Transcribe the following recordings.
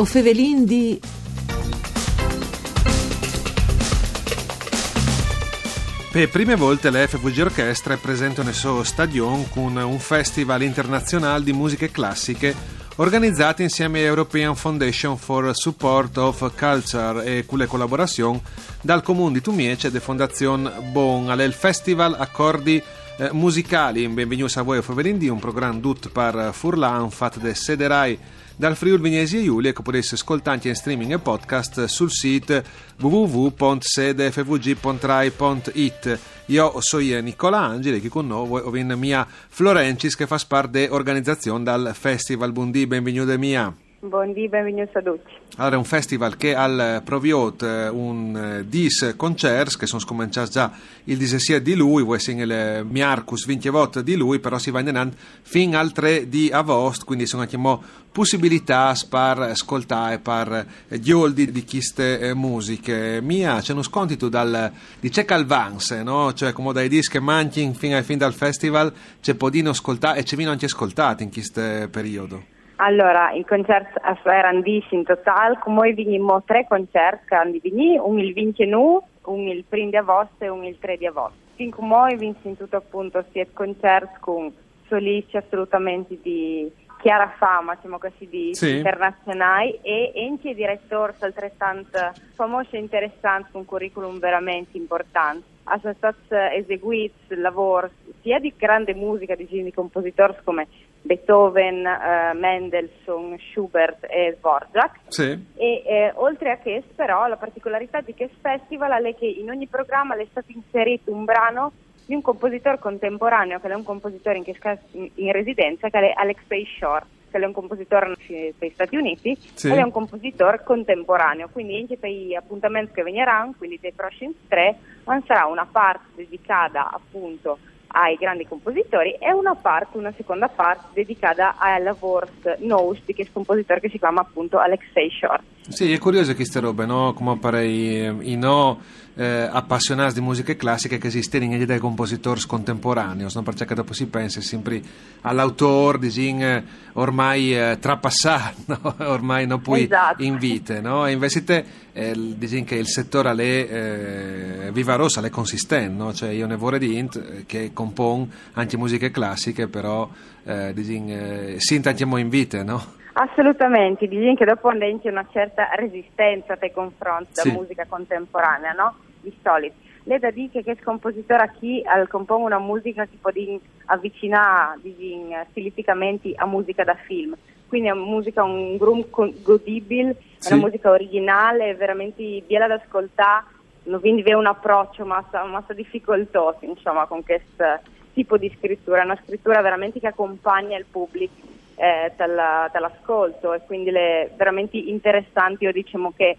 O fevelin di... Per prime volte la FVG Orchestra è presente nel suo stadion con un festival internazionale di musiche classiche organizzato insieme a European Foundation for Support of Culture e con le collaborazioni dal Comune di Tumiece e da Fondazione Bon al Festival Accordi eh, Musicali. Benvenuti a voi a Faverindi, un programma tutto per Furlan fatto da Sederai dal Friuli Vignesi e Giulia che potete ascoltare in streaming e podcast sul sito www.sedefvg.rai.it io sono Nicola Angeli e qui con noi ho mia Florencis che fa parte dell'organizzazione dal Festival Buondì, benvenuta mia. Buondì, benvenuti a tutti. Allora, è un festival che ha proviot eh, un eh, dis concerts che sono scominciati già il 17 di lui, siete il miarcus 20 volte di lui, però si va in fino al 3 di agosto, quindi sono anche possibilità per ascoltare per gli oldi di queste musiche. Mia, c'è uno scontito dal, di c'è Calvance, no? Cioè, come dai dischi che manchi fino al fine del festival, c'è podino ascoltare e c'è vino anche ascoltato in questo periodo. Allora, i concerti erano in totale, come venimmo tre concerti che hanno venuto, un il 29, un il 1 di agosto e un il 3 di agosto. Fin come vinto in tutto appunto siete concerti con solisti assolutamente di chiara fama, diciamo così, di sì. internazionali e enti e direttori altrettanto famosi e interessanti con un curriculum veramente importante. Sono stati eseguiti lavori sia di grande musica di, di compositori come Beethoven, uh, Mendelssohn, Schubert e Dvorak. Sì. E eh, oltre a questo, però, la particolarità di questo festival è che in ogni programma è stato inserito un brano di un compositore contemporaneo, che è un compositore in, in, in residenza, che è Alexei Shore, che è un compositore degli Stati Uniti, sì. ed è un compositore contemporaneo. Quindi anche per gli appuntamenti che verranno, quindi dei prossimi tre, sarà una parte dedicata appunto ai grandi compositori e una parte, una seconda parte dedicata alla Wort Nose di questo compositore che si chiama appunto Alexei Short. Sì, è curioso queste robe, no? Come parei i no eh, appassionati di musiche classiche che esistono in dei compositori contemporanei, no? perché dopo si pensa sempre all'autore, disin, eh, ormai eh, trapassato, no? ormai non puoi esatto. in vita, no? E invece te, eh, disin che il settore è eh, viva rossa, è consistente, no? Cioè io ne vorrei dire eh, che compone anche musiche classiche, però eh, disin, eh, si anche in vita, no? Assolutamente, dicono che dopo c'è una certa resistenza nei confronti della musica contemporanea, no? Di solito. Lei da dire che questo compositore qui compone una musica che può avvicinare stilisticamente a musica da film, quindi è una musica, un gruppo godibile, sì. una musica originale, veramente bella da ascoltare, quindi un approccio massa, massa difficoltoso insomma, con questo tipo di scrittura, è una scrittura veramente che accompagna il pubblico eh, dall'ascolto e quindi le veramente interessanti, io diciamo che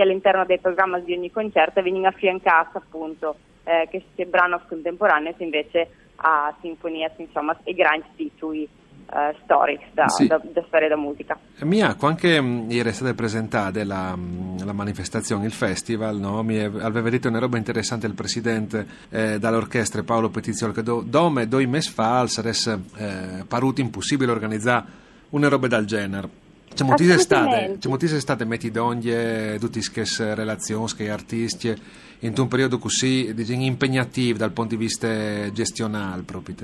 all'interno del programma di ogni concerto vengono affiancati appunto eh, che brano contemporaneo invece a sinfonia insomma e grandi titoli uh, storici da, sì. da, da, storia da musica. Miaco, anche mh, ieri è stata presentata la, la, manifestazione, il festival, no? mi aveva detto una roba interessante il presidente eh, dall'orchestra Paolo Petiziolo che do, dome mesi fa sarebbe eh, paruto impossibile organizzare una roba del genere. C'è moltissime state, c'è moltissime state metti d'ogni, tutte queste relazioni, che artisti, in un periodo così diciamo, impegnativo dal punto di vista gestionale proprio.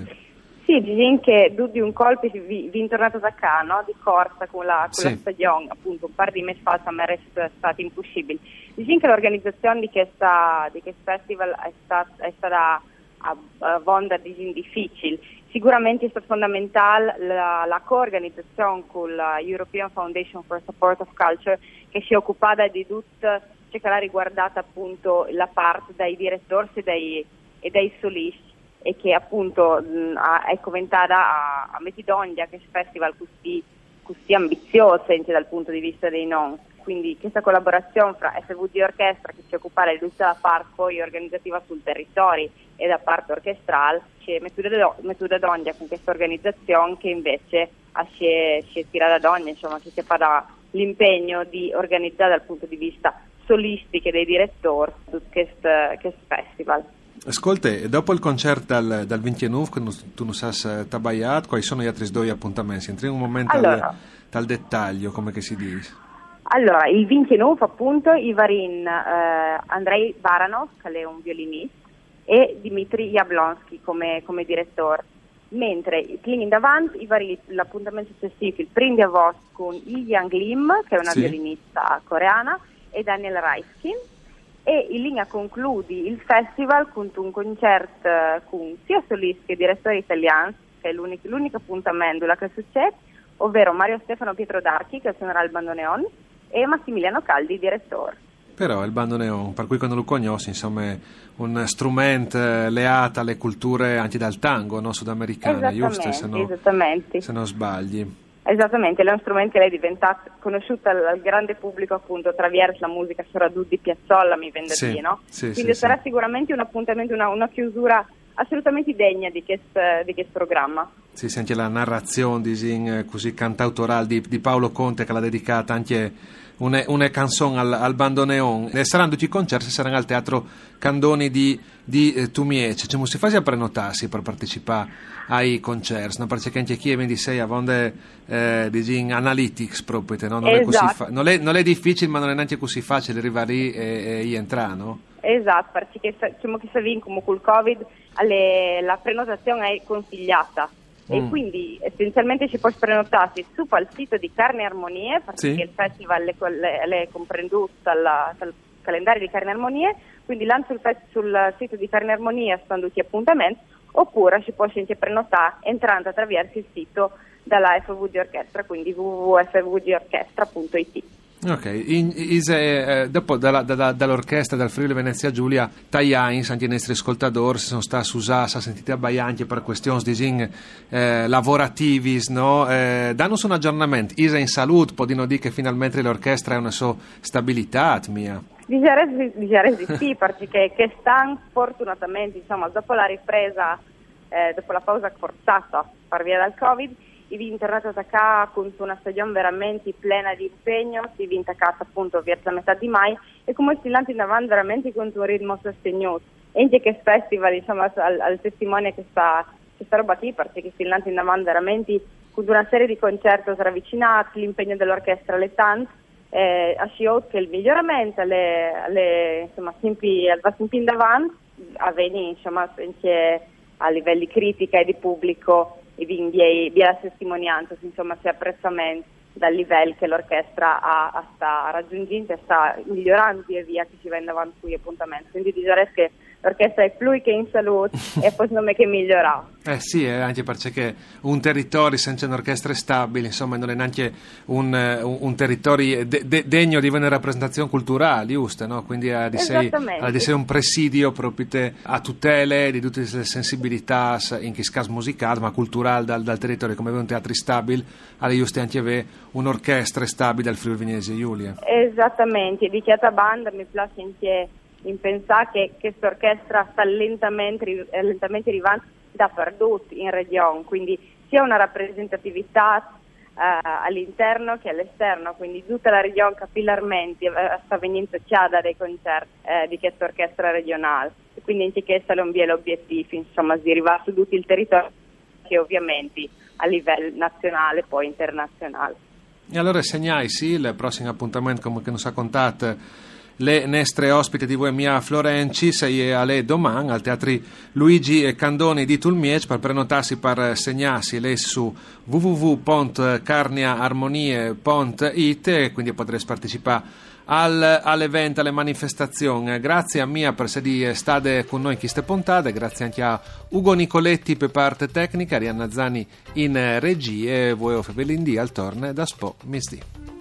Sì, diciamo che di un colpo vi, vi tornato da qua, no? di corsa con la, con sì. la stagione, appunto un par di mesi fa ma è stato impossibile. Che l'organizzazione di, questo festival è, stat, è stata a, a vonda diciamo, difficile. Sicuramente è stata fondamentale la, la co-organizzazione con la European Foundation for Support of Culture che si è occupata di tutto ciò che ha riguardato appunto la parte dai direttori e dai, e dai solisti e che appunto mh, è commentata a, a Metidondia, che è un festival così, così ambizioso dal punto di vista dei non. Quindi questa collaborazione fra FVD Orchestra che si occupa di tutta la poi organizzativa sul territorio e da parte orchestrale, c'è Metuda Dondia con questa organizzazione che invece si è, tirata da insomma, che si fa l'impegno di organizzare dal punto di vista solistico dei direttori tutto questo festival. Ascolta, dopo il concerto dal, dal 29, quando tu non sai tabaiat, quali sono gli altri due appuntamenti? Entriamo un momento allora, al, dal dettaglio, come che si dice. Allora, il 29 appunto, Ivarin eh, Andrei Baranov, che è un violinista, e Dmitry Jablonsky come, come direttore. Mentre Cleaning Davant, Ivarin, l'appuntamento successivo, il primo di agosto con Yi Yang Lim, che è una Sì. violinista coreana, e Daniel Raiskin. E in linea concludi il festival con un concerto eh, con sia solisti che direttori italiani, che è l'unico, l'unico appuntamento che succede, ovvero Mario Stefano Pietro D'Archi, che suonerà il bandoneon, e Massimiliano Caldi, direttore. Però il bandoneon, per cui quando lo conosci, insomma, è un strumento eh, leato alle culture anche dal tango no? sudamericane, giusto? Se, no- esattamente. se non sbagli. Esattamente, è un strumento che lei è diventato conosciuta al, grande pubblico appunto attraverso la musica soprattutto di Piazzolla, mi vende Sì, no? sì, Quindi sì, sarà sì. sicuramente un appuntamento, una, una chiusura assolutamente degna di questo di questo programma. Si sente la narrazione disin, eh, così cantautorale di, di Paolo Conte che l'ha dedicata anche una, una canzone al, al bandoneon. E saranno tutti i concerti, saranno al teatro Candoni di, di eh, Tumiece. Cioè, si fa a prenotarsi per partecipare ai concerti, no? perché anche chi è 26 a vonde eh, disin, analytics proprio, no? non, è così Esatto. fa- non, è, non è difficile ma non è neanche così facile arrivare lì e, e entrare, no? Esatto, perché diciamo che Savin come col Covid alle- la prenotazione è consigliata e Mm. quindi essenzialmente ci può prenotarsi su al sito di Carne e Armonie perché Sì. il festival è, comprenduto dal, dal calendario di Carne e Armonie, quindi là sul, sul sito di Carne e Armonie stanno tutti appuntamenti oppure ci può anche prenotare entrando attraverso il sito della FV di Orchestra, quindi www.fvgorchestra.it. Ok, in, ise, eh, dopo dalla- dalla- dall'orchestra del Friuli Venezia Giulia, Tagliains, anche i nostri ascoltatori, sono stati usati, sentiti abbaianti per questioni disin, eh, lavorativi, no? Eh, danno un aggiornamento, Isa in salute, podino dire che finalmente l'orchestra è una sua stabilità, mia. Dichiarare di sì, perché che stanno fortunatamente, insomma, dopo la ripresa, eh, dopo la pausa forzata per via del Covid, i a casa con una stagione veramente piena di impegno, si vinta a casa appunto verso la metà di mai e come si in avanti veramente con un ritmo sostenuto. E anche che festival, insomma, al, al testimone che sta, che sta roba qui, perché si in avanti veramente con una serie di concerti ravvicinati, l'impegno dell'orchestra alle tante eh, a Sciot che il miglioramento alle, alle, insomma, va sempre in davanti, avviene insomma, anche a livelli critica e di pubblico e vi via la testimonianza, insomma, si apprezzamento dal livello che l'orchestra ha, ha sta raggiungendo e sta migliorando via via che va in avanti con gli appuntamenti. Quindi direi che l'orchestra è più che in salute e poi secondo me che migliora. Eh sì, eh, anche perché un territorio senza un'orchestra stabile, insomma, non è neanche un, eh, un- territorio de- de- degno di una rappresentazione culturale, giusto? No? Quindi ha di, sé, ha di sé un presidio proprio te- a tutele di tutte le sensibilità, in che caso musicale, ma culturale dal, dal territorio, come un teatro stabile, alle giuste anche avere un'orchestra stabile al Friuli Venezia Giulia. Esattamente, di chiata banda mi piace anche in pensare che questa orchestra sta lentamente, eh, lentamente arrivando dappertutto in regione, quindi sia una rappresentatività eh, all'interno che all'esterno, quindi tutta la regione capillarmente eh, sta venendo chiada dai concerti eh, di questa orchestra regionale, E quindi anche questo è un bel obiettivo, insomma, di arrivare su tutto il territorio che ovviamente a livello nazionale poi internazionale. E allora segnai sì, il prossimo appuntamento come che nos ha contato le nostre ospiti di Mia Florenci sei a lei domani al teatri Luigi e Candoni di Tulmiec per prenotarsi per segnarsi lei su www.carniaarmonie.it e quindi potreste partecipare al, all'evento, alle manifestazioni. Grazie a Mia per essere state con noi in queste puntate, grazie anche a Ugo Nicoletti per parte tecnica, Arianna Zani in regie e voi Febelindi al torne da Spo Misdi.